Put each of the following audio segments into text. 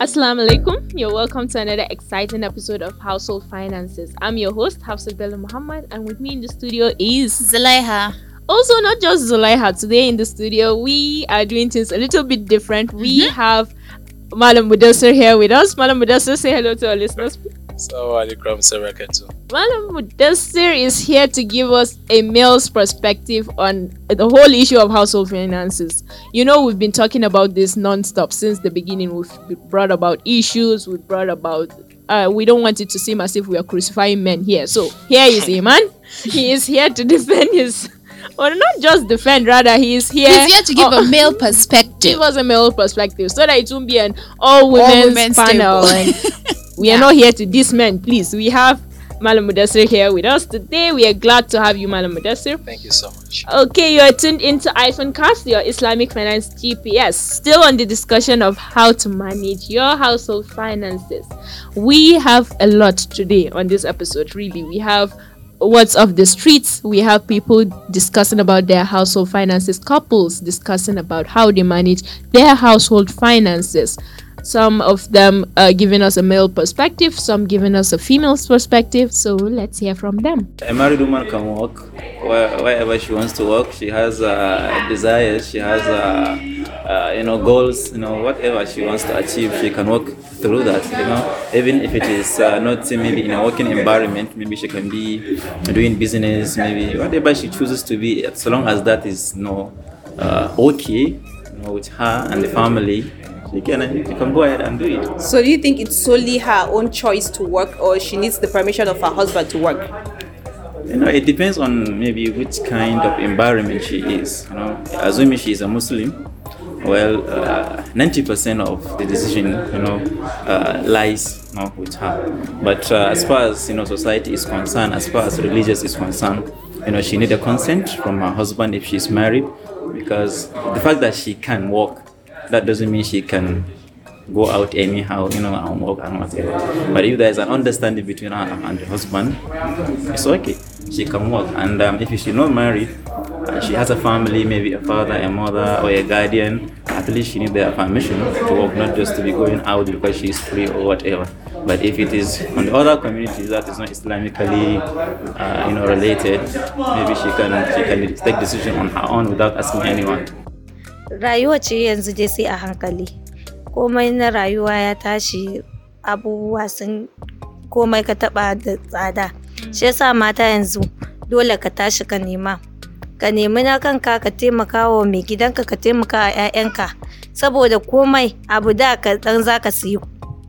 Assalamu alaikum. You're welcome to another exciting episode of Household Finances. I'm your host, Hafsat Bello Muhammad, and with me in the studio is Zulaiha. Also, not just Zulaiha. Today in the studio, we are doing things a little bit different. We Mm-hmm. have Malam Mudassir here with us. Malam Mudassir, say hello to our listeners. So alaikum sarakatu. Malam Mudassir is here to give us a male's perspective on the whole issue of household finances. You know, we've been talking about this non-stop since the beginning. We've brought about issues, we've brought about uh, we don't want it to seem as if we are crucifying men here. So here is a man. he is here to defend his or not just defend, rather he is here. He's here to give oh, a male perspective. give us a male perspective so that it won't be an all women's, women's panel. table. And we Yeah. are not here to diss men, please. We have Malam Mudassir here with us today. We are glad to have you, Malam Mudassir. Thank you so much. Okay, you are tuned into IFING Cast, your Islamic Finance GPS. Still on the discussion of how to manage your household finances. We have a lot today on this episode, really. We have what's of the streets, we have people discussing about their household finances, couples discussing about how they manage their household finances. Some of them uh, giving us a male perspective, some giving us a female's perspective. So let's hear from them. A married woman can work wherever she wants to work. She has uh, desires. She has, uh, uh, you know, goals. You know, whatever she wants to achieve, she can work through that. You know, even if it is uh, not maybe in a working environment, maybe she can be doing business, maybe whatever she chooses to be. So long as that is, you know, uh, okay, you know, with her and the family, she can, she can go ahead and do it. So do you think it's solely her own choice to work or she needs the permission of her husband to work? You know, it depends on maybe which kind of environment she is. You know, assuming she is a Muslim, well, uh, ninety percent of the decision, you know, uh, lies you know, with her. But uh, as far as you know, society is concerned, as far as religious is concerned, you know, she need a consent from her husband if she's married, because the fact that she can walk, that doesn't mean she can go out anyhow, you know, and work and whatever. But if there is an understanding between her and the husband, it's okay. She can work. And um, if she's not married, and she has a family, maybe a father, a mother, or a guardian, at least she needs their permission to work, not just to be going out because she's free or whatever. But if it is on the other communities that is not Islamically, uh, you know, related, maybe she can she can take decision on her own without asking anyone. Rayuwa ce yanzu dai sai a hankali. Komai na rayuwa ya tashi abubuwa sun komai ka taba da tsada. Shi yasa mata yanzu dole ka tashi ka nema. Ka nemi na kanka ka taimaka wa mai gidanka ka taimaka wa 'ya'yanka saboda komai abu da ka dan zaka siyi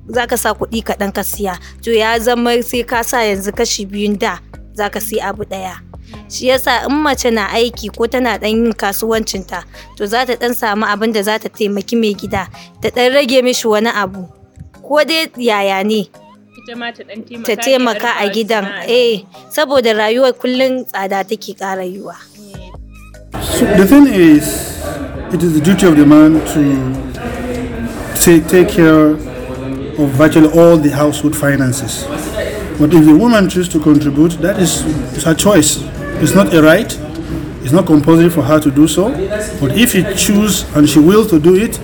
zaka sa kuɗi kaɗan ka siya. To ya zama sai ka sa yanzu kashi biyun da zaka siya abu ɗaya. Shi yasa in mace na aiki ko tana dan yin kasuwancinta to za ta dan samu abin da za ta taimaki mai gida ta dan rage mishi wani abu ko dai yaya ne ta taimaka a gidan eh saboda rayuwar kullum tsada take ƙara yiwa the thing is, it is the duty of the man to take, take care of virtually all the household finances. But if the woman chooses to contribute, that is is her choice. It's not a right. It's not compulsory for her to do so. But if she chooses and she wills to do it,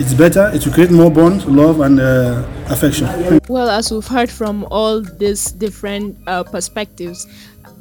it's better. It will create more bond, love, and uh, affection. Well, as we've heard from all these different uh, perspectives,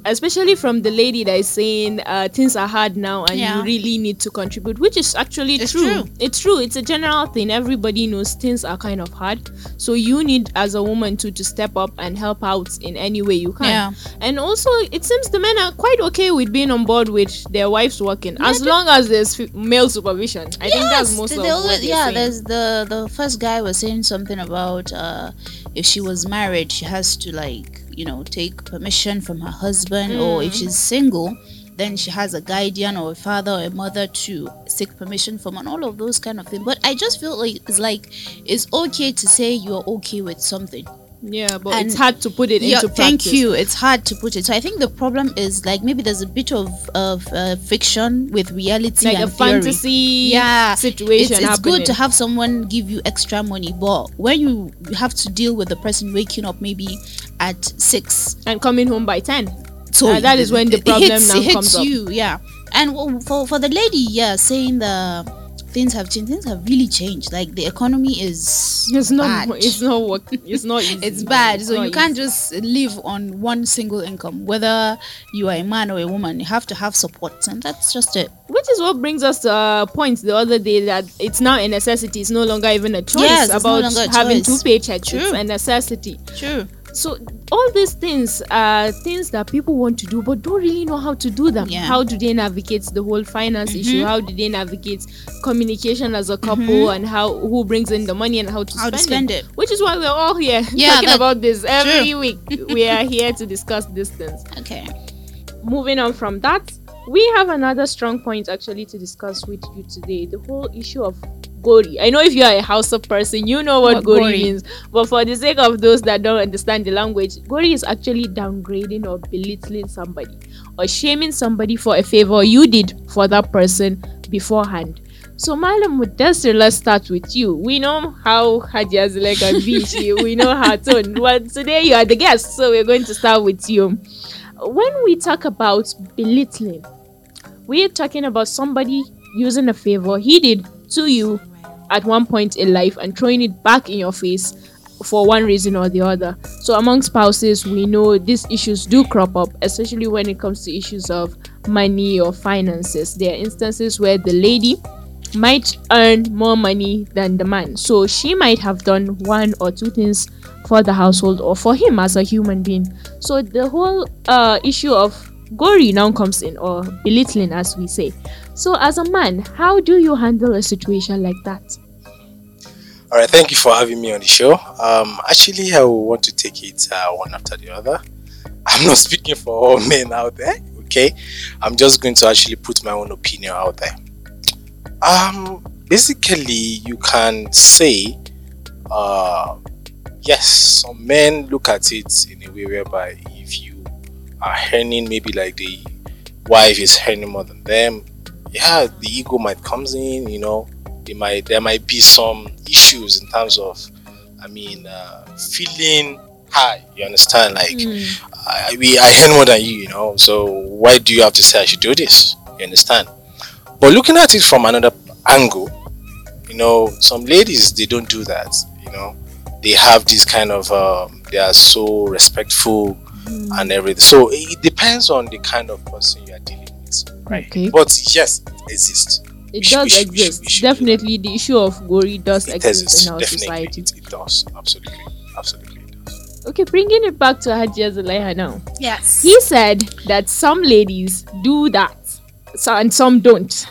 especially from the lady that is saying uh, things are hard now and Yeah. you really need to contribute, which is actually It's true. true. It's true. It's a general thing. Everybody knows things are kind of hard. So you need, as a woman, to to step up and help out in any way you can. Yeah. And also, it seems the men are quite okay with being on board with their wives working, as long as there's f- male supervision. I think that's most of always- yeah saying. there's the the first guy was saying something about uh if she was married she has to like you know take permission from her husband or if she's single then she has a guardian or a father or a mother to seek permission from and all of those kind of things but i just feel like it's like it's okay to say you're okay with something Yeah, but And it's hard to put it yeah, into thank you. It's hard to put it. So I think the problem is like maybe there's a bit of of uh, fiction with reality Like a and theory. fantasy yeah situation It's, it's good to have someone give you extra money, but when you have to deal with the person waking up maybe at six, and coming home by 10. so Uh, that is when the problem hits, now it hits comes up. you. Yeah, and for for the lady, yeah, saying the things have changed. Things have really changed. Like the economy is It's not. bad. It's not work. It's not easy. it's bad. So you can't just live on one single income, whether you are a man or a woman. You have to have support, and that's just it. Which is what brings us to a point the other day that it's now a necessity. It's no longer even a choice Yes, it's no about a having two choice. paychecks. It's True. a necessity. True. So all these things are things that people want to do but don't really know how to do them. Yeah. Mm-hmm. How do they navigate the whole finance issue? How do they navigate communication as a couple and how who brings in the money and how to How to spend, spend it. it. Which is why we're all here Yeah, talking about this every True. week. we are here to discuss these things. Okay. moving on from that, we have another strong point actually to discuss with you today. The whole issue of gori. I know if you are a Hausa person, you know what, What gori, gori? means. But for the sake of those that don't understand the language, gori is actually downgrading or belittling somebody or shaming somebody for a favor you did for that person beforehand. So Malam Mudassir, let's start with you. We know how Hadia Zulaiha be. She- we know her tone. But today you are the guest, so we're going to start with you when we talk about belittling, we're talking about somebody using a favor he did to you at one point in life and throwing it back in your face for one reason or the other. So, among spouses, we know these issues do crop up, especially when it comes to issues of money or finances. There are instances where the lady might earn more money than the man. So she might have done one or two things for the household or for him as a human being. So the whole uh, issue of gori now comes in or belittling as we say. So as a man, how do you handle a situation like that? All right, thank you for having me on the show. Um, actually, I want to take it uh, one after the other. I'm not speaking for all men out there, okay? I'm just going to actually put my own opinion out there. Um, basically, you can say, uh, yes, some men look at it in a way whereby if you are earning, maybe like the wife is earning more than them, yeah, the ego might comes in, you know, they might there might be some issues in terms of i mean uh, feeling high you understand? Like I, we i earn more than you you know. So why do you have to say i should do this? You understand? But looking at it from another angle you know some ladies they don't do that you know. They have this kind of um, they are so respectful and everything. So it depends on the kind of person you are dealing with right Okay. but yes it exists It should- does we should- should- exist. we should do. Definitely the issue of gori does it exist exists in our definitely society. it, it does absolutely absolutely it does Okay, bringing it back to Hadia Zulaiha now. Yes. He said that some ladies do that, so and some don't.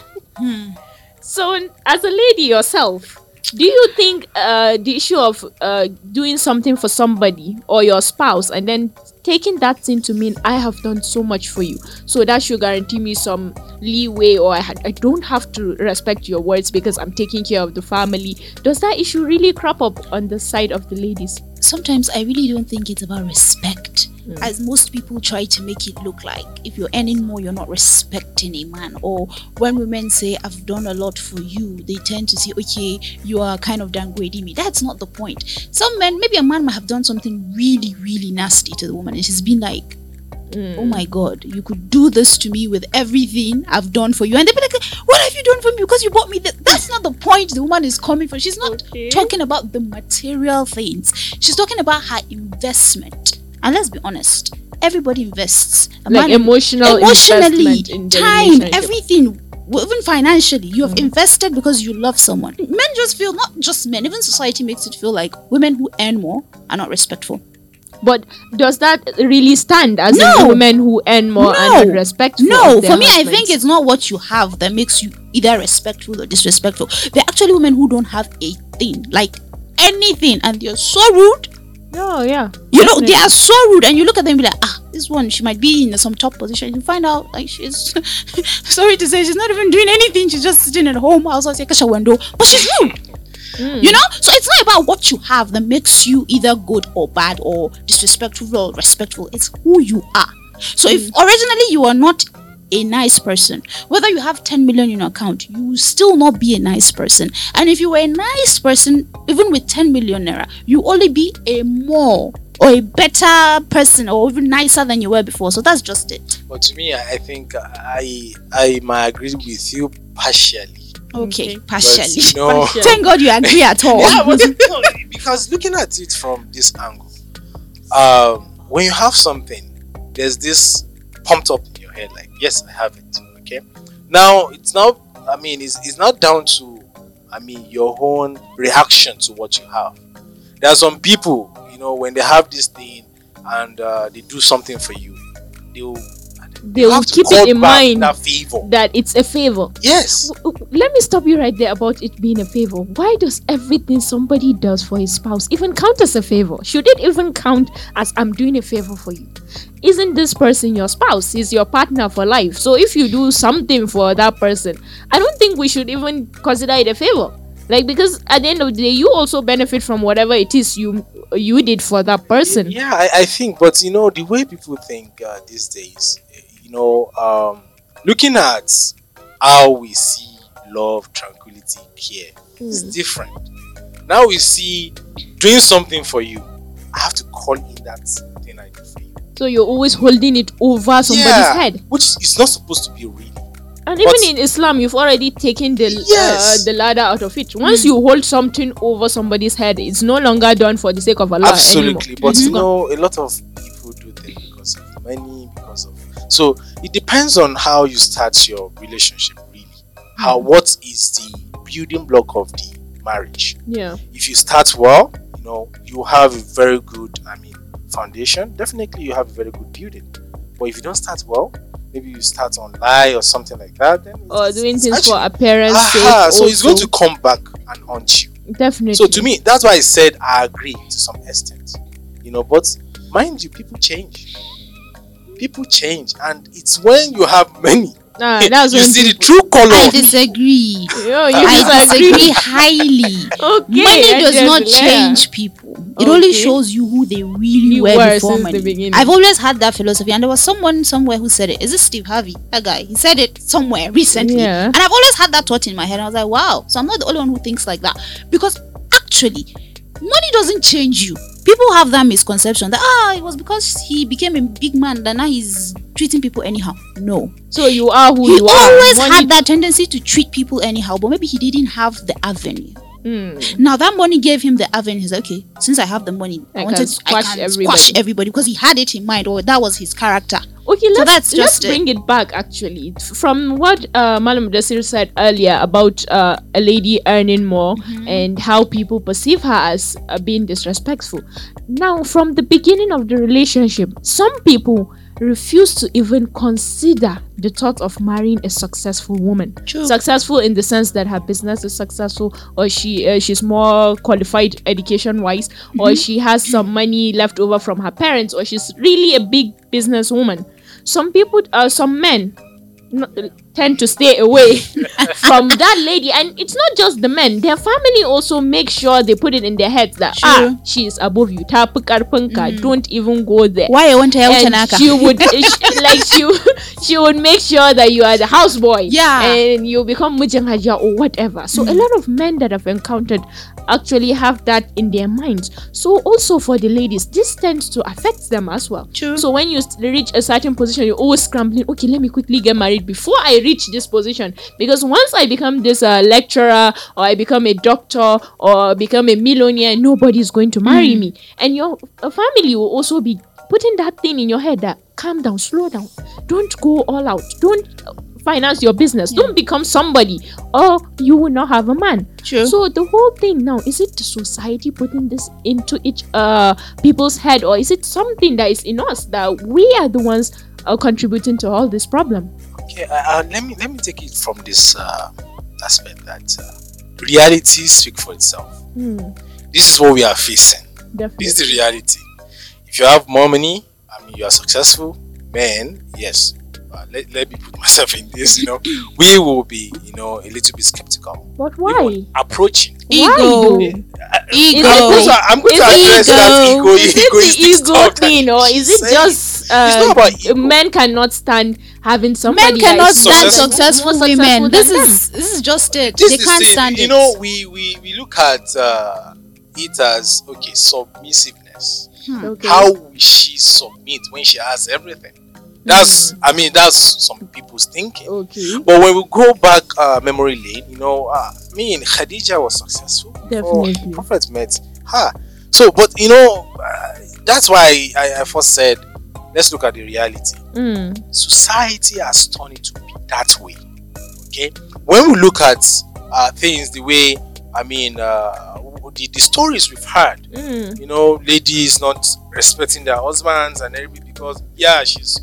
So, as a lady yourself, do you think uh, the issue of uh, doing something for somebody or your spouse and then taking that thing to mean I have done so much for you, so that should guarantee me some leeway, or I, I don't have to respect your words because I'm taking care of the family? Does that issue really crop up on the side of the ladies? sometimes I really don't think it's about respect. Mm. As most people try to make it look like if you're earning more, you're not respecting a man. Or when women say, I've done a lot for you, they tend to say, okay, you are kind of downgrading me. That's not the point. Some men, maybe a man might have done something really, really nasty to the woman, and she's been like, mm. Oh my god, you could do this to me with everything I've done for you. And they'd be like, What have you done for me? Because you bought me that. That's not the point the woman is coming from. She's not Okay. talking about the material things. She's talking about her investment. And let's be honest, everybody invests. A Like man- emotional emotionally, investment in time, everything. Even financially, you have mm. invested because you love someone. Men just feel, not just men, even society makes it feel like women who earn more are not respectful. But does that really stand as No. women who earn more and are respectful? No, for me, I think it's not what you have that makes you either respectful or disrespectful. There are actually women who don't have a thing, like anything, and they're so rude. Oh yeah. You know, they are so rude, and you look at them and be like, ah, this one, she might be in some top position. You find out, like, she's sorry to say, she's not even doing anything. She's just sitting at home, like a window, but she's rude. You know, so it's not about what you have that makes you either good or bad or disrespectful or respectful. It's who you are. So if originally you are not a nice person, whether you have 10 million in your account, you will still not be a nice person. And if you were a nice person, even with 10 million naira, you only be a more or a better person or even nicer than you were before. So that's just it. But to me, I I think I I might agree with you partially Okay, Okay. partially. But, you know, Partial. Thank God you agree at all. yeah, but no, because looking at it from this angle, um, when you have something, there's this pumped up in your head, like, yes, I have it. Okay. Now it's not. I mean, it's, it's not down to, I mean, your own reaction to what you have. There are some people, you know, when they have this thing and uh, they do something for you, They will have will keep it in mind that favor. that it's a favor. Yes. Let me stop you right there about it being a favor. Why does everything somebody does for his spouse even count as a favor? Should it even count as I'm doing a favor for you? Isn't this person your spouse? Is your partner for life? So if you do something for that person, I don't think we should even consider it a favor. Like because at the end of the day, you also benefit from whatever it is you you did for that person. Yeah, I, I think, but you know, the way people think uh, these days, know, um, looking at how we see love, tranquility, care is different. Now we see doing something for you. I have to call in that thing I do for you. So you're always holding it over somebody's yeah, head. which is not supposed to be really. And even in Islam, you've already taken the Yes. uh, the ladder out of it. Once you hold something over somebody's head, it's no longer done for the sake of Allah Absolutely, anymore. but you Mhm. know, a lot of people do things because of of so it depends on how you start your relationship. Really, hmm. how what is the building block of the marriage? Yeah. If you start well, you know, you have a very good, I mean, foundation. Definitely, you have a very good building. But if you don't start well, maybe you start on lie or something like that, then Or it's- doing it's things for appearance Aha, sake. so it's going to come back and haunt you. definitely. So to me, that's why I said I agree to some extent. You know, but mind you, people change. People change, and it's when you have money Nah, that's you when see the true color. I of it. disagree. Yo, you I disagree. disagree highly. Okay, Money does not Angela. change people. It only shows you who they really You were, were before since the money. beginning. I've always had that philosophy, and there was someone somewhere who said it. Is it Steve Harvey? That guy. He said it somewhere recently, Yeah. and I've always had that thought in my head. I was like, wow. So I'm not the only one who thinks like that because actually, money doesn't change you. People have that misconception that ah, it was because he became a big man that now he's treating people anyhow. No, So you are who he you are. always Money- had that tendency to treat people anyhow, but maybe he didn't have the avenue. Hmm. Now that money gave him the avenue. He's like, okay, since I have the money, I I, wanted squash I can everybody. squash everybody because he had it in mind, or that was his character. Okay, let's, So that's let's just it. bring it back actually. From what uh, Malam Mudassir said earlier about uh, a lady earning more Mm-hmm. and how people perceive her as uh, being disrespectful. Now, from the beginning of the relationship, some people refuse to even consider the thought of marrying a successful woman. True. Successful in the sense that her business is successful, or she uh, she's more qualified education wise, or Mm-hmm. she has some money left over from her parents, or she's really a big businesswoman. Some people, uh, some men, tend to stay away from that lady, and it's not just the men. Their family also make sure they put it in their heads that ah, she is above you. Ta fi Don't even go there. Why I want to help Tanaka? she would she, like she she would make sure that you are the houseboy. Yeah. and you become mujin hajiya or whatever. So a lot of men that i've encountered actually have that in their minds. So also for the ladies this tends to affect them as well. True. so when you reach a certain position you're always scrambling okay let me quickly get married before i reach this position because once i become this uh, lecturer or i become a doctor or become a millionaire nobody is going to marry me. And your family will also be putting that thing in your head that calm down, slow down, don't go all out, don't uh, finance your business, don't become somebody, or you will not have a man. True. So the whole thing now is it the society putting this into each uh people's head, or is it something that is in us that we are the ones uh, contributing to all this problem? Okay, uh, uh, let me let me take it from this uh, aspect that uh, reality speak for itself. Hmm, This is what we are facing. definitely. This is the reality. If you have more money, I mean, you are successful, man. Yes. Uh, let, let me put myself in this. You know, we will be, you know, a little bit skeptical. But You why? know, approaching. Ego. Why? Ego. Is I'm going to, I'm going to Is it address that ego? ego. is it egoistic the ego stuff that thing or is it just uh, It's not about ego. men cannot stand having somebody Men cannot is stand Successful. successful, women. This than them? is this is just it. This they can't the- stand you it. You know we, we we look at uh, it as okay submissiveness Okay. how will she submit when she has everything That's I mean that's some people's thinking. Okay. But when we go back uh, memory lane, you know, uh, I mean Khadija was successful. before Definitely. Prophet met her. So, but you know, uh, that's why I, I first said, let's look at the reality. Mm. Society has turned it to be that way. Okay, when we look at uh, things the way, I mean, uh, the, the stories we've heard, Mm. you know, ladies not respecting their husbands and everything because, yeah, she's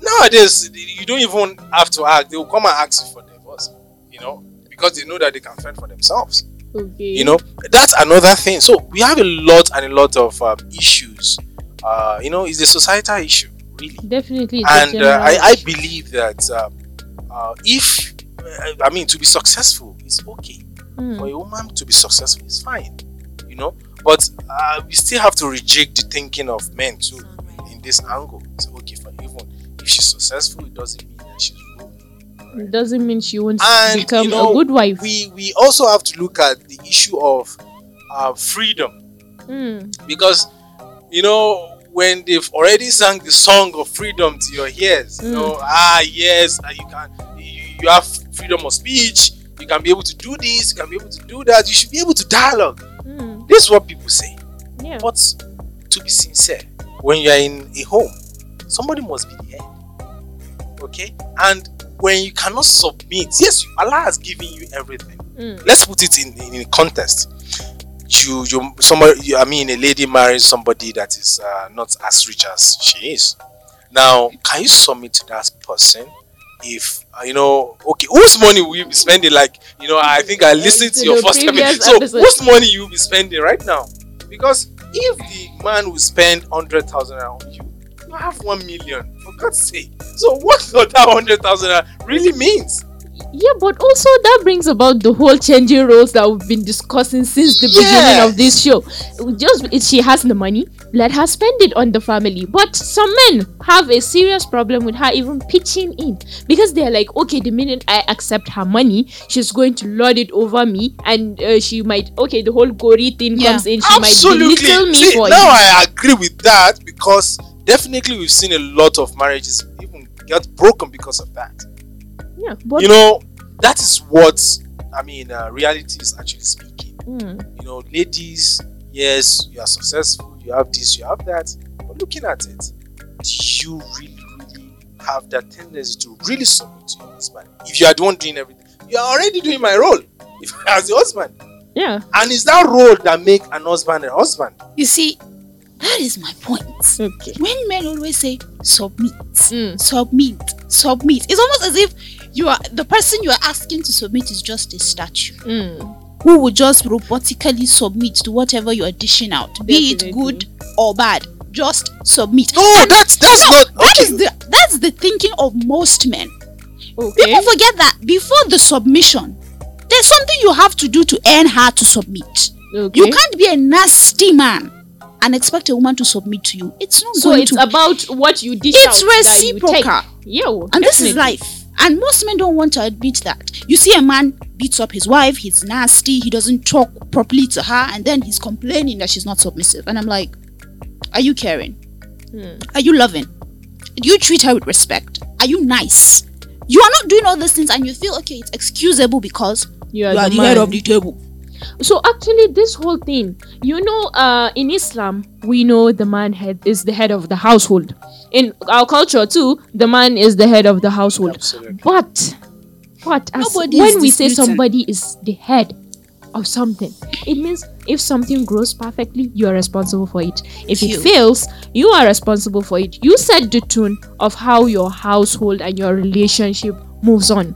nowadays you don't even have to ask; they will come and ask you for divorce, you know, because they know that they can fend for themselves Okay. you know that's another thing so we have a lot and a lot of um, issues uh you know it's a societal issue really Definitely. and uh, I, I believe that um, uh, if uh, i mean to be successful is okay Mm. for a woman to be successful is fine you know but uh, we still have to reject the thinking of men too in this angle it's okay for even if she's successful it doesn't mean that she's It doesn't mean she won't And, become you know, a good wife. we we also have to look at the issue of uh, freedom Mm. because you know when they've already sang the song of freedom to your ears you Mm. know ah yes you can you, you have freedom of speech you can be able to do this you can be able to do that you should be able to dialogue Mm. this is what people say Yeah. but to be sincere when you are in a home somebody must be the head okay and when you cannot submit yes allah has given you everything Mm. let's put it in in, in context you you somebody i mean a lady marries somebody that is uh, not as rich as she is. Now can you submit to that person if uh, you know okay whose money will you be spending? Like you know i think i listened to to your first episode so episode. whose money you will be spending right now? Because if the man will spend 100,000 naira on you you have 1 million for god's sake. So what does that 100,000 really means Yeah, but also that brings about the whole changing roles that we've been discussing since the beginning of this show. Just if she has the money, let her spend it on the family. But some men have a serious problem with her even pitching in because they're like, okay, the minute I accept her money, she's going to lord it over me, and uh, she might okay, the whole gori thing Yeah. comes in. She might Absolutely. belittle me See, for now it. I agree with that because definitely we've seen a lot of marriages even get broken because of that. Yeah, but you know, that is what I mean. Uh, reality is actually speaking. Mm, You know, ladies, yes, you are successful, you have this, you have that, but looking at it, do you really, really have that tendency to really submit to your husband? If you are the one doing everything, you are already doing my role. If as the husband, yeah, and it's that role that make an husband a husband. You see, that is my point. okay. When men always say submit, Mm. submit, submit, it's almost as if you are the person you are asking to submit is just a statue Mm. who will just robotically submit to whatever you are dishing out, be it good or bad. Just submit. No, that's that's not That okay. is the that's the thinking of most men. Okay. People forget that before the submission, there's something you have to do to earn her to submit. okay. You can't be a nasty man and expect a woman to submit to you. It's not so going it's to. about what you dish It's out that you take. reciprocal. Yeah, well, and this is life. And most men don't want to admit that. You see a man beats up his wife, he's nasty, he doesn't talk properly to her, and then he's complaining that she's not submissive. And I'm like, are you caring? Hmm. Are you loving? Do you treat her with respect? Are you nice? You are not doing all these things and you feel okay, it's excusable because You are, you are the, the head of the table. So actually, this whole thing, you know, uh, in Islam, we know the man head is the head of the household. In our culture too, the man is the head of the household. Absolutely. But, but as Nobody when we say somebody is the head of something, it means if something grows perfectly, you are responsible for it. If it fails, you are responsible for it. You set the tune of how your household and your relationship moves on.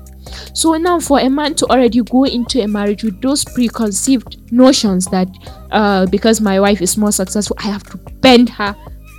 So now, for a man to already go into a marriage with those preconceived notions that uh, because my wife is more successful, I have to bend her,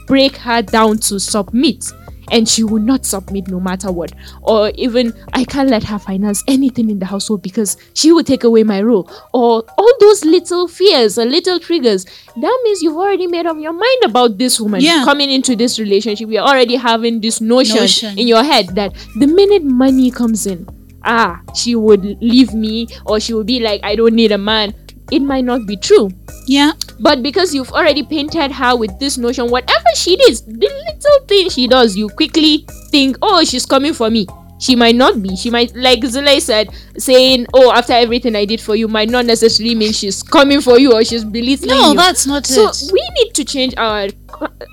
break her down to submit, and she will not submit no matter what. Or even I can't let her finance anything in the household because she will take away my role. Or all those little fears and little triggers. That means you've already made up your mind about this woman Yeah. coming into this relationship. You're already having this notion, Notion. in your head that the minute money comes in, ah, she would leave me or she would be like, I don't need a man. It might not be true. Yeah. But because you've already painted her with this notion, whatever she does, the little thing she does, you quickly think, oh, she's coming for me. She might not be. She might, like Zulay said, saying, oh, after everything I did for you, might not necessarily mean she's coming for you or she's belittling No, you. that's not so it. we need to change our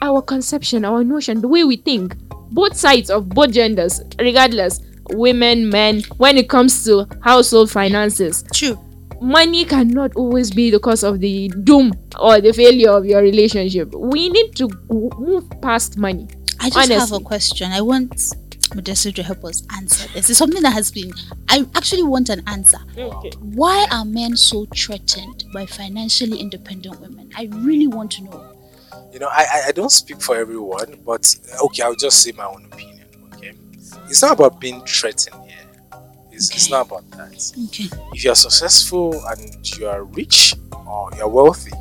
our conception, our notion, the way we think. Both sides of both genders, regardless, women, men, when it comes to household finances True. Money cannot always be the cause of the doom or the failure of your relationship. We need to move past money. I just have a question. I want Mudassir to help us answer this. It's something that has been. I actually want an answer. Okay. Why are men so threatened by financially independent women? I really want to know. You know, I, I I don't speak for everyone, but okay, I'll just say my own opinion. Okay, it's not about being threatened It's, it's not about that. Okay. If you're successful and you are rich or you're wealthy,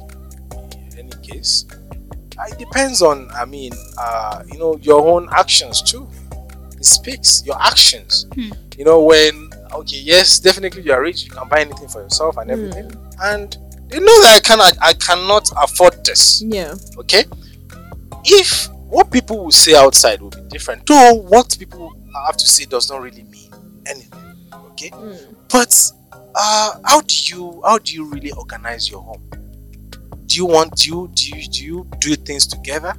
in any case, uh, it depends on. I mean, uh, you know, your own actions too. It speaks your actions. Hmm. You know, when okay, yes, definitely you are rich, you can buy anything for yourself and everything, and they know that I cannot, I cannot afford this Yeah. okay if what people will say outside will be different though what people have to say does not really mean anything okay? But uh how do you how do you really organize your home? Do you want do you do you do you do things together?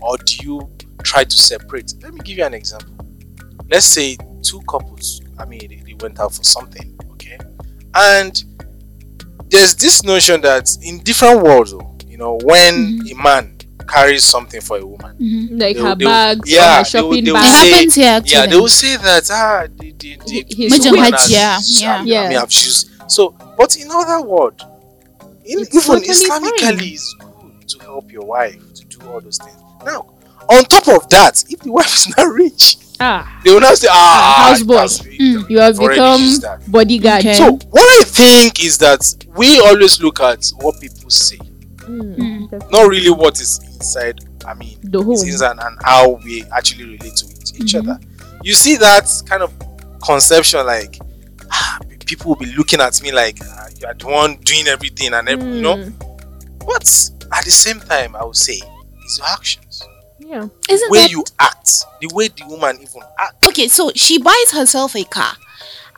Or do you try to separate? Let me give you an example. Let's say two couples i mean they, they went out for something okay? And there's this notion that in different worlds oh, you know when a man carries something for a woman Like They her will- they will- bags, yeah, or her they will- shopping they will It bag. say- happens here yeah actually. they will say that ah the, the, the, His this woman woman has- has- yeah, I mean, yeah. I mean, I've choose so but in other word in, It's even totally islamically it's good to help your wife to do all those things now on top of that if the wife is not rich Ah, they will not say ah houseboy. that's- Mm. you have already become used that. bodyguard. Okay. so what i think is that we always look at what people say Mm, that's not really what is inside i mean the it's home. inside and how we actually relate to each, each Mhm. other. You see that kind of conception, like ah, people will be looking at me like ah, you are the one doing everything and every, you know. Mm, But at the same time, I would say it's your actions, Yeah. Isn't way that you act, the way the woman even act. okay? So she buys herself a car,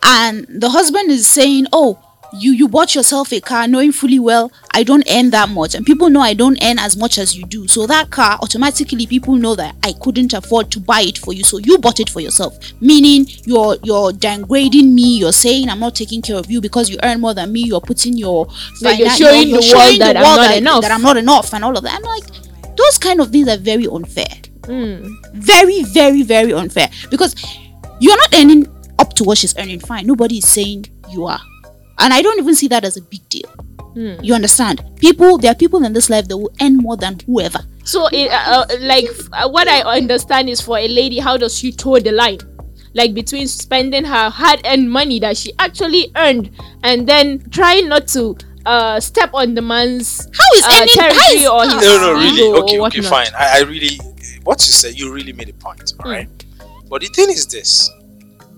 and the husband is saying, "Oh, you you bought yourself a car, knowing fully well I don't earn that much, and people know I don't earn as much as you do. So that car automatically people know that I couldn't afford to buy it for you, so you bought it for yourself. Meaning you're you're downgrading me. You're saying I'm not taking care of you because you earn more than me. You're putting your you're showing the world that I'm not that, enough. that I'm not enough, and all of that. I'm like, those kind of things are very unfair Mm. very very very unfair because you're not earning up to what she's earning fine nobody is saying you are and i don't even see that as a big deal Hmm. you understand people there are people in this life that will earn more than whoever So, uh, uh, like, uh, what I understand is for a lady, how does she toe the line? Like between spending her hard-earned money that she actually earned, and then trying not to uh step on the man's how is uh, earning how territory is, or his No, no, really. Okay, okay, fine. I, I really, what you said, you really made a point. All right. But the thing is this: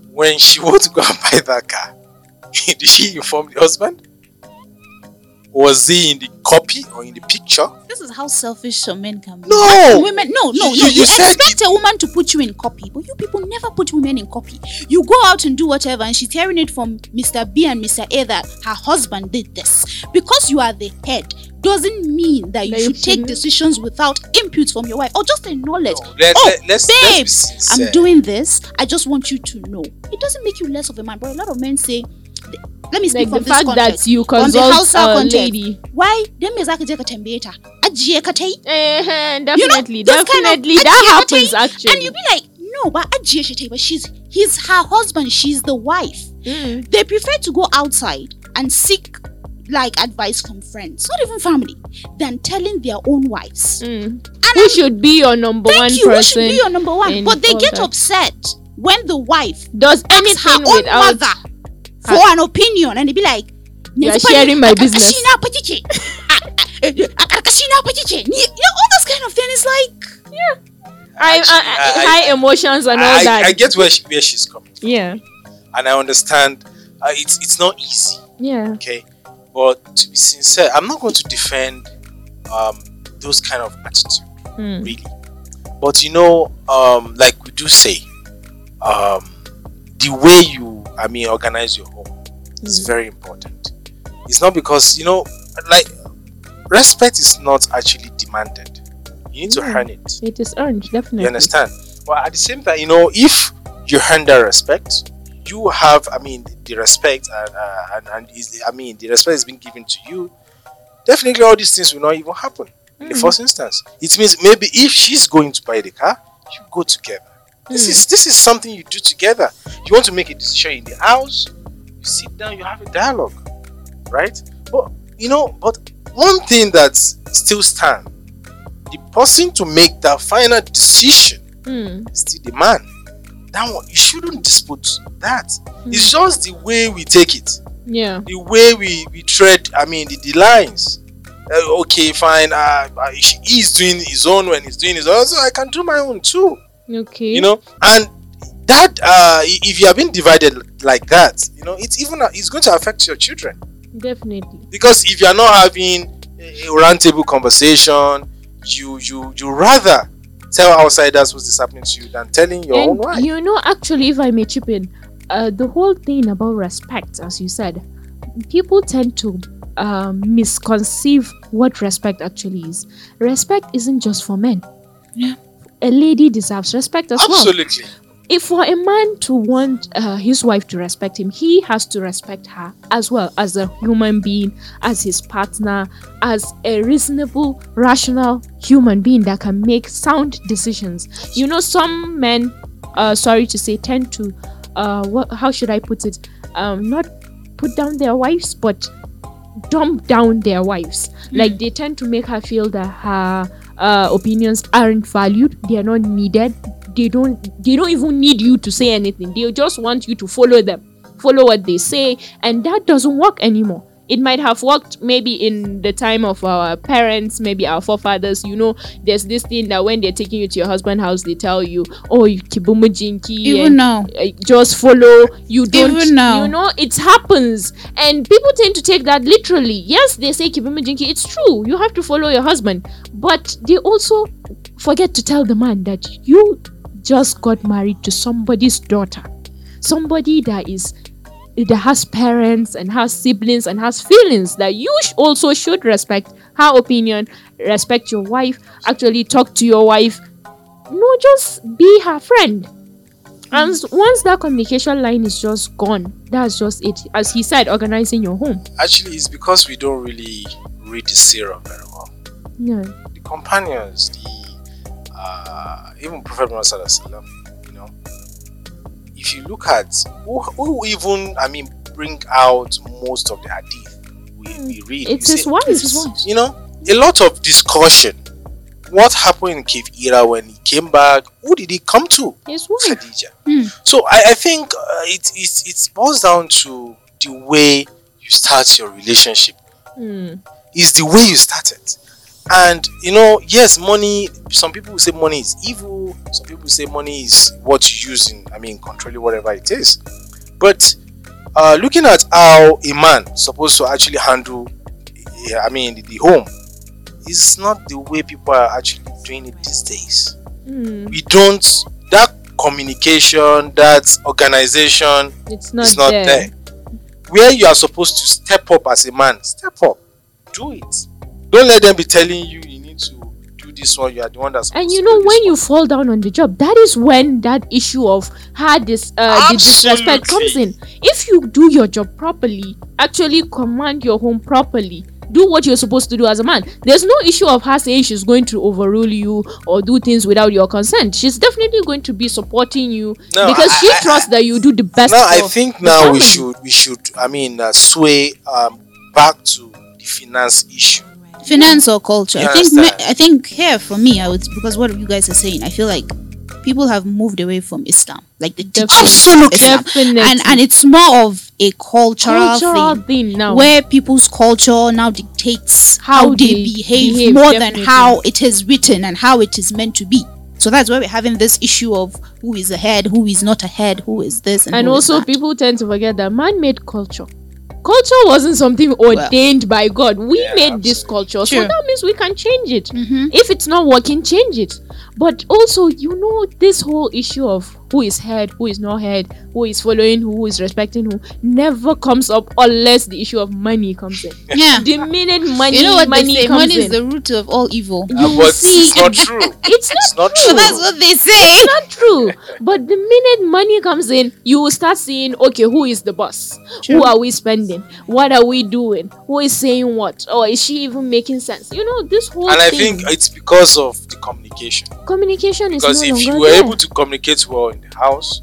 when she went to go and buy that car, did she inform the husband? Was he in the copy or in the picture? this is how selfish some men can be. No! women no no You- no. you you, said expect a woman to put you in copy but you people never put women in copy. You go out and do whatever and she's hearing it from mr b and mr a that her husband did this. Because you are the head doesn't mean that you That you should take shouldn't- decisions without input from your wife or just acknowledge No, let, oh let, let's, let's oh, babes i'm doing this. I just want you to know. It doesn't make you less of a man but a lot of men say let me speak Like the from this fact context that you the consult a context. lady. why dan me zaka je ka tambaye ta ajiye ka tai Eh, You know, definitely, kind of definitely, that happens actually. and you be like no but ajiye shi tai but she's he's her husband she's the wife Mm. they prefer to go outside and seek like advice from friends not even family than telling their own wives Mm. and Who I'm- should be your number thank one you who person? should be your number one but they get that? upset when the wife Does asks her anything own without mother for an opinion and they be like You are "Yanzu fa sharing ni my a business." you know, all those kind of things is like I, I, I- high emotions and all I, that? I get where, she, where she's coming from, yeah, and I understand uh, it's it's not easy. yeah. Okay, But to be sincere, I'm not going to defend um, those kind of attitude, Hmm. really. But you know, um, like we do say, um, the way you, I mean, organize your home is mm. very important. It's not because you know, like respect is not actually demanded. You need to Yeah. earn it. It is earned, definitely. You understand? But at the same time, you know, if you earn that respect, you have, I mean, the respect, and uh, and, and is, I mean, the respect is being given to you. Definitely, all these things will not even happen in the mm. first instance. It means maybe if she's going to buy the car, you go together. This is this is something you do together. You want to make a decision in the house, you sit down, you have a dialogue, right? But you know, but one thing that still stands the person to make that final decision Hmm. is still the man. That one, you shouldn't dispute that. It's just the way we take it, Yeah. the way we, we tread, I mean, the, the lines. Uh, okay, fine, uh, uh, he's doing his own when he's doing his own, so I can do my own too, Okay. you know? And that, uh, if you have been divided like that, you know, it's even, uh, it's going to affect your children Definitely. because if you are not having a roundtable conversation you you you rather tell outsiders what's happening to you than telling your own wife you know, actually, if I may chip in, uh, the whole thing about respect, as you said, people tend to um, misconceive what respect actually is. Respect isn't just for men. Yeah. A lady deserves respect as well. absolutely if for a man to want uh, his wife to respect him, he has to respect her as well as a human being, as his partner, as a reasonable, rational human being that can make sound decisions. You know, some men, uh, sorry to say, tend to, uh, what, how should I put it? Um, not put down their wives, but dump down their wives. Like they tend to make her feel that her uh, opinions aren't valued, they are not needed. They don't they don't even need you to say anything. They just want you to follow them, follow what they say, and that doesn't work anymore. It might have worked maybe in the time of our parents, maybe our forefathers. You know, there's this thing that when they're taking you to your husband's house, they tell you, "Oh, you kibumu jinki," Even now. uh, just follow you don't Even now. you know it happens and people tend to take that literally yes they say kibime jinki it's true you have to follow your husband but they also forget to tell the man that you just got married to somebody's daughter somebody that is that has parents and has siblings and has feelings that you sh- also should respect her opinion respect your wife actually talk to your wife no just be her friend and once that communication line is just gone, that's just it. As he said, organizing your home. actually it's because we don't really read the seerah very well Yeah. the companions the uh, even prophet muhammad Sallallahu you know if you look at who, who even i mean bring out most of the hadith we, we read It's you his say- wife. It's his you know a lot of discussion. What happened in cave Hira when he came back? Who did he come to? His wife. khadija. So i, I think uh, it, it, it boils down to the way you start your relationship. Hmm. is the way you started and you know yes money some people say money is evil some people say money is what you use in i mean controlling whatever it is but uh, looking at how a man supposed to actually handle eh, i mean the, home is not the way people are actually doing it these days Hmm. we don't that communication that organization It's not, it's not there. there. Where you are supposed to step up as a man, step up, do it. Don't let them be telling you you need to do this one. You are the one that's. And you know when you fall down on the job, that is when that issue of her dis- uh, the disrespect comes in. If you do your job properly, actually command your home properly, do what you're supposed to do as a man. There's no issue of her saying she's going to overrule you or do things without your consent. She's definitely going to be supporting you No, because I- she I- trusts that you do the best. Now I think now we should we should I mean uh, sway um back to the finance issue. Finance or culture. You I think me. I think here for me, I would because what you guys are saying, I feel like people have moved away from Islam, like the teachings of Absolutely. Islam, Definitely. and and it's more of a cultural, cultural thing. thing now. Where people's culture now dictates How how, they, they behave, behave, more definitely. than how it is written and how it is meant to be. So that's why we're having this issue of who is ahead, who is not ahead, who is this, and, and who is also that. people tend to forget that man-made culture culture wasn't something ordained by God. We Yeah, made this absolutely. culture, so that means we can change it. Mhm. If it's not working, change it. But also, you know, this whole issue of who is head, who is not head, who is following who, who is respecting who, never comes up unless the issue of money comes in. Yeah. The minute money, You know what money they say? comes Money in, is the root of all evil. you Uh, will but see it's not true. it's not, It's not true. true. That's what they say. It's not true. But the minute money comes in, you will start seeing, okay, who is the boss? Who are we spending? What are we doing? Who is saying what? Or is she even making sense? You know, this whole And I think it's because of the communication. communication is Because no if you were there. able to communicate well in the house,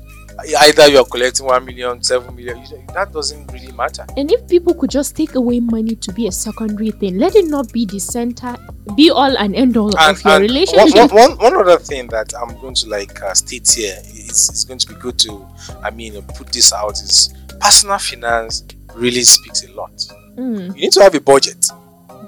either you are collecting one million, seven million, that doesn't really matter. and if people could just take away money to be a secondary thing, let it not be the center, be all and end all And, of your relationship. one, one, one, other thing that I'm going to like uh, state here is, is going to be good to, I mean, uh, put this out is personal finance really speaks a lot. Mm, You need to have a budget,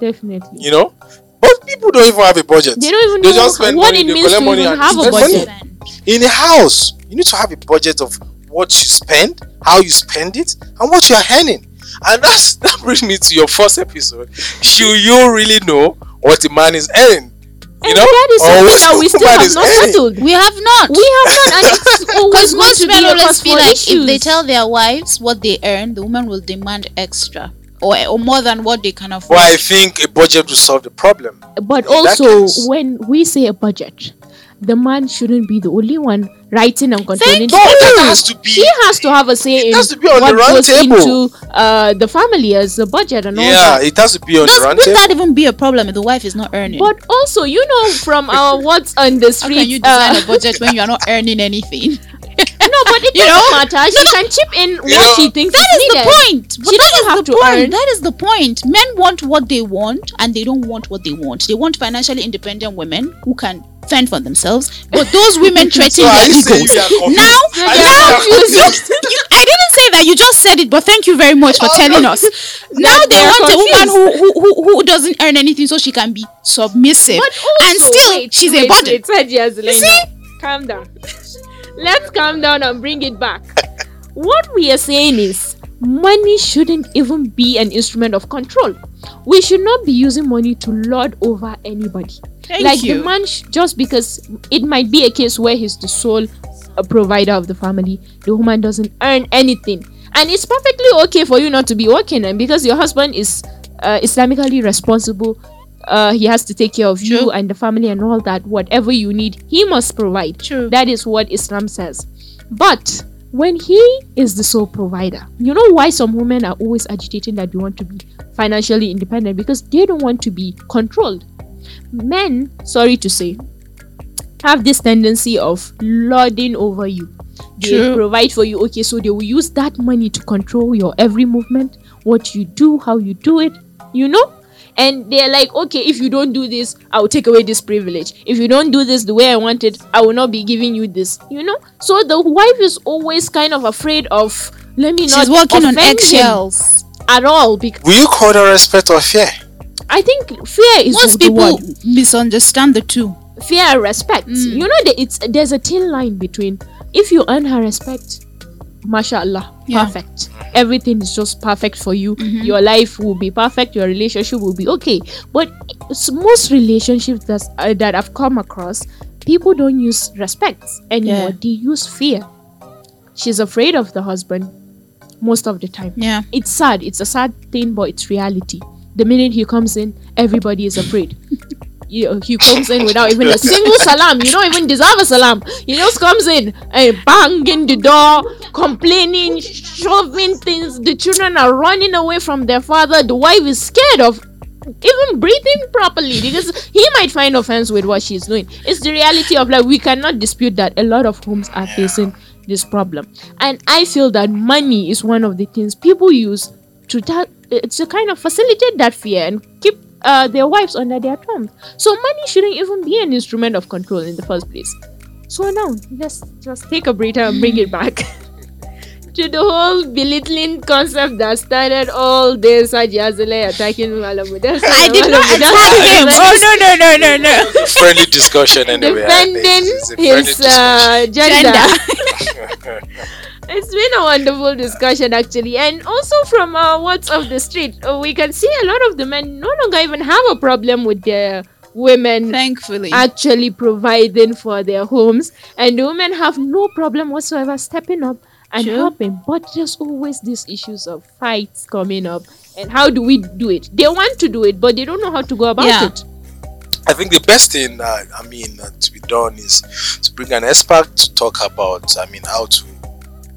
definitely. you know. But people don't even have a budget. They don't even They know just spend what money, it means to money even have a spend money. Budget. in a house you need to have a budget of what you spend how you spend it and what you are earning and that's that brings me to your first episode should you really know what a man is earning you And know that is or something what that we still have is not earning? settled. We have not. We have not, and it's always Because going most to men be always feel like issues. if they tell their wives what they earn, the woman will demand extra or, or more than what they can afford. but i think a budget will solve the problem but in also when we say a budget the man shouldn't be the only one writing and controlling no the budget. that has to be he has to have a say in has to be on the what round goes table. into uh, the family as a budget and all yeah that it has to be on Does, the round table. wouldn't that even be a problem if the wife is not earning? but also you know from our what's on the street, can you street design uh, a budget when you are not earning anything? no but it You doesn't know? matter she can chip in what know, she thinks That is is the point. But She that doesn't is have the to point. earn. That is the point. Men want what they want, and they don't want what they want. They want financially independent women who can fend for themselves. But those women threaten So their you egos. we? Now, you now saying we are you, confused? you, I didn't say that. You just said it. But thank you very much for telling us. Now they we're want a woman who, who who who doesn't earn anything, so she can be submissive, also, and still wait, she's wait, a burden. wait, Sadia Zulaiha. see? Calm down. Let's calm down and bring it back. what we are saying is money shouldn't even be an instrument of control. We should not be using money to lord over anybody. Thank like you. the man, sh- just because it might be a case where he's the sole uh, provider of the family, the woman doesn't earn anything, and it's perfectly okay for you not to be working, and because your husband is uh, Islamically responsible, uh, he has to take care of you and the family and all that. Whatever you need, he must provide. True. That is what Islam says. But when he is the sole provider, you know why some women are always agitating that they want to be financially independent because they don't want to be controlled. Men, sorry to say, have this tendency of lording over you. They True. provide for you, okay, so they will use that money to control your every movement, what you do, how you do it, you know? And they're like, okay, if you don't do this, I will take away this privilege. If you don't do this the way I want it, I will not be giving you this, you know? So the wife is always kind of afraid of, let me not She's walking on offend eggshells. at all because will you call that respect or fear I think fear is Most the people word. misunderstand the two. fear and respect. Mm. You know it's there's a thin line between if you earn her respect, mashallah, Yeah. perfect. Everything is just perfect for you. Your life will be perfect. Your relationship will be okay. But most relationships that uh, that I've come across, people don't use respect anymore. Yeah. They use fear. She's afraid of the husband most of the time Yeah. it's sad it's a sad thing but it's reality the minute he comes in everybody is afraid you he comes in without even a single salam you don't even deserve a salam he just comes in and banging the door complaining shoving things the children are running away from their father the wife is scared of even breathing properly because he might find offense with what she's doing. It's the reality of life. We cannot dispute that a lot of homes are facing this problem. And I feel that money is one of the things people use to ta- it's to kind of facilitate that fear and keep uh, their wives under their thumbs. So money shouldn't even be an instrument of control in the first place. So now let's just take a breather and bring it back. to the whole belittling concept that started all this Haji Azale attacking Malam Mudassir. I did not attack Mudassir him. Oh no no no no no. friendly discussion anyway. I defending it's a friendly his uh, gender. discussion. It's been a wonderful discussion actually, and also from uh, what's of the street, uh, we can see a lot of the men no longer even have a problem with their women Thankfully. actually providing for their homes, and the women have no problem whatsoever stepping up and True. helping. But there's always these issues of fights coming up, and how do we do it? They want to do it, but they don't know how to go about Yeah. it. I think the best thing, uh, I mean, uh, to be done is to bring an expert to talk about, I mean, how to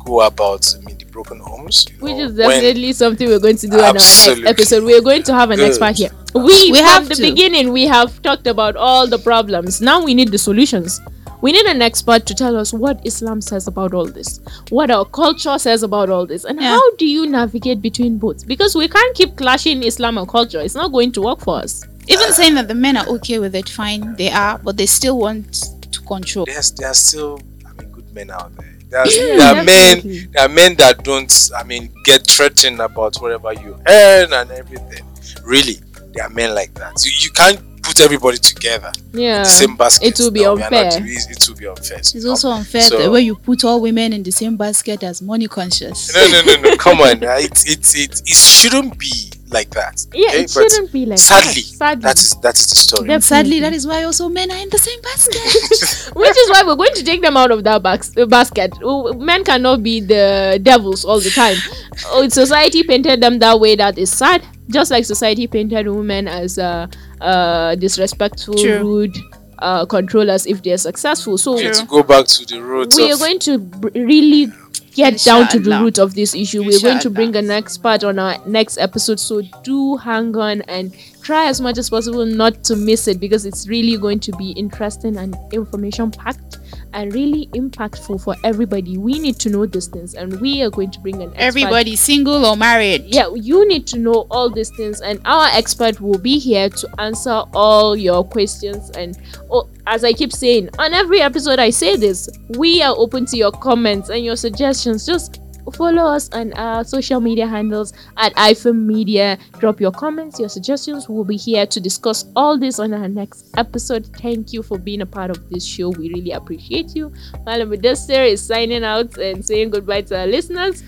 go about, I mean, the broken homes. you Which know, is when- definitely something we're going to do in our next Absolutely. episode. We're going to have an Good. expert here. We, We from have the to. beginning, we have talked about all the problems. Now we need the solutions. We need an expert to tell us what Islam says about all this, what our culture says about all this, and Yeah. how do you navigate between both? Because we can't keep clashing Islam and culture. It's not going to work for us. Even saying that the men are okay with it, fine, they are, but they still want to control. Yes, there are still, I mean, good men out there. There's, Yeah, there are men, there are men that don't, I mean, get threatened about whatever you earn and everything. Really, there are men like that. You, you can't put everybody together Yeah. in the same basket. it will be No, we are not unfair. doing- it, it will be unfair. It's you also unfair So- the way you put all women in the same basket as money conscious. No, no, no, no. Come on. uh, It, it, it, it shouldn't be like that. Yeah, okay? it But shouldn't be like sadly, that. Sadly. that is that is the story. Def- Sadly, that is why also men are in the same basket. Which is why we're going to take them out of that bas- uh, basket. Men cannot be the devils all the time. Oh, society painted them that way. That is sad. Just like society painted women as uh, uh, disrespectful, True. rude, uh, controllers if they're successful. So we to go back to the roots we are going to br- really get down to the root of this issue. We're going to Inshallah. bring an expert on our next episode. So do hang on and try as much as possible not to miss it because it's really going to be interesting and information packed and really impactful for everybody. We need to know these things and we are going to bring an expert Everybody, single or married. yeah you need to know all these things and our expert will be here to answer all your questions and oh, as i keep saying on every episode i say this we are open to your comments and your suggestions just follow us on our social media handles at IFING Media. Drop your comments, your suggestions. We'll be here to discuss all this on our next episode. Thank you for being a part of this show. We really appreciate you. Malam Mudassir is signing out and saying goodbye to our listeners.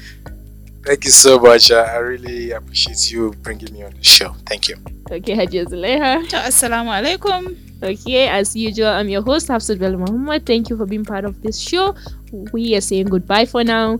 Thank you so much. Uh, I really appreciate you bringing me on the show. Thank you. Okay, Haji Zulaiha. Assalamu alaikum. Okay, as usual, I'm your host, Hafsat Bel Muhammad. Thank you for being part of this show. We are saying goodbye for now.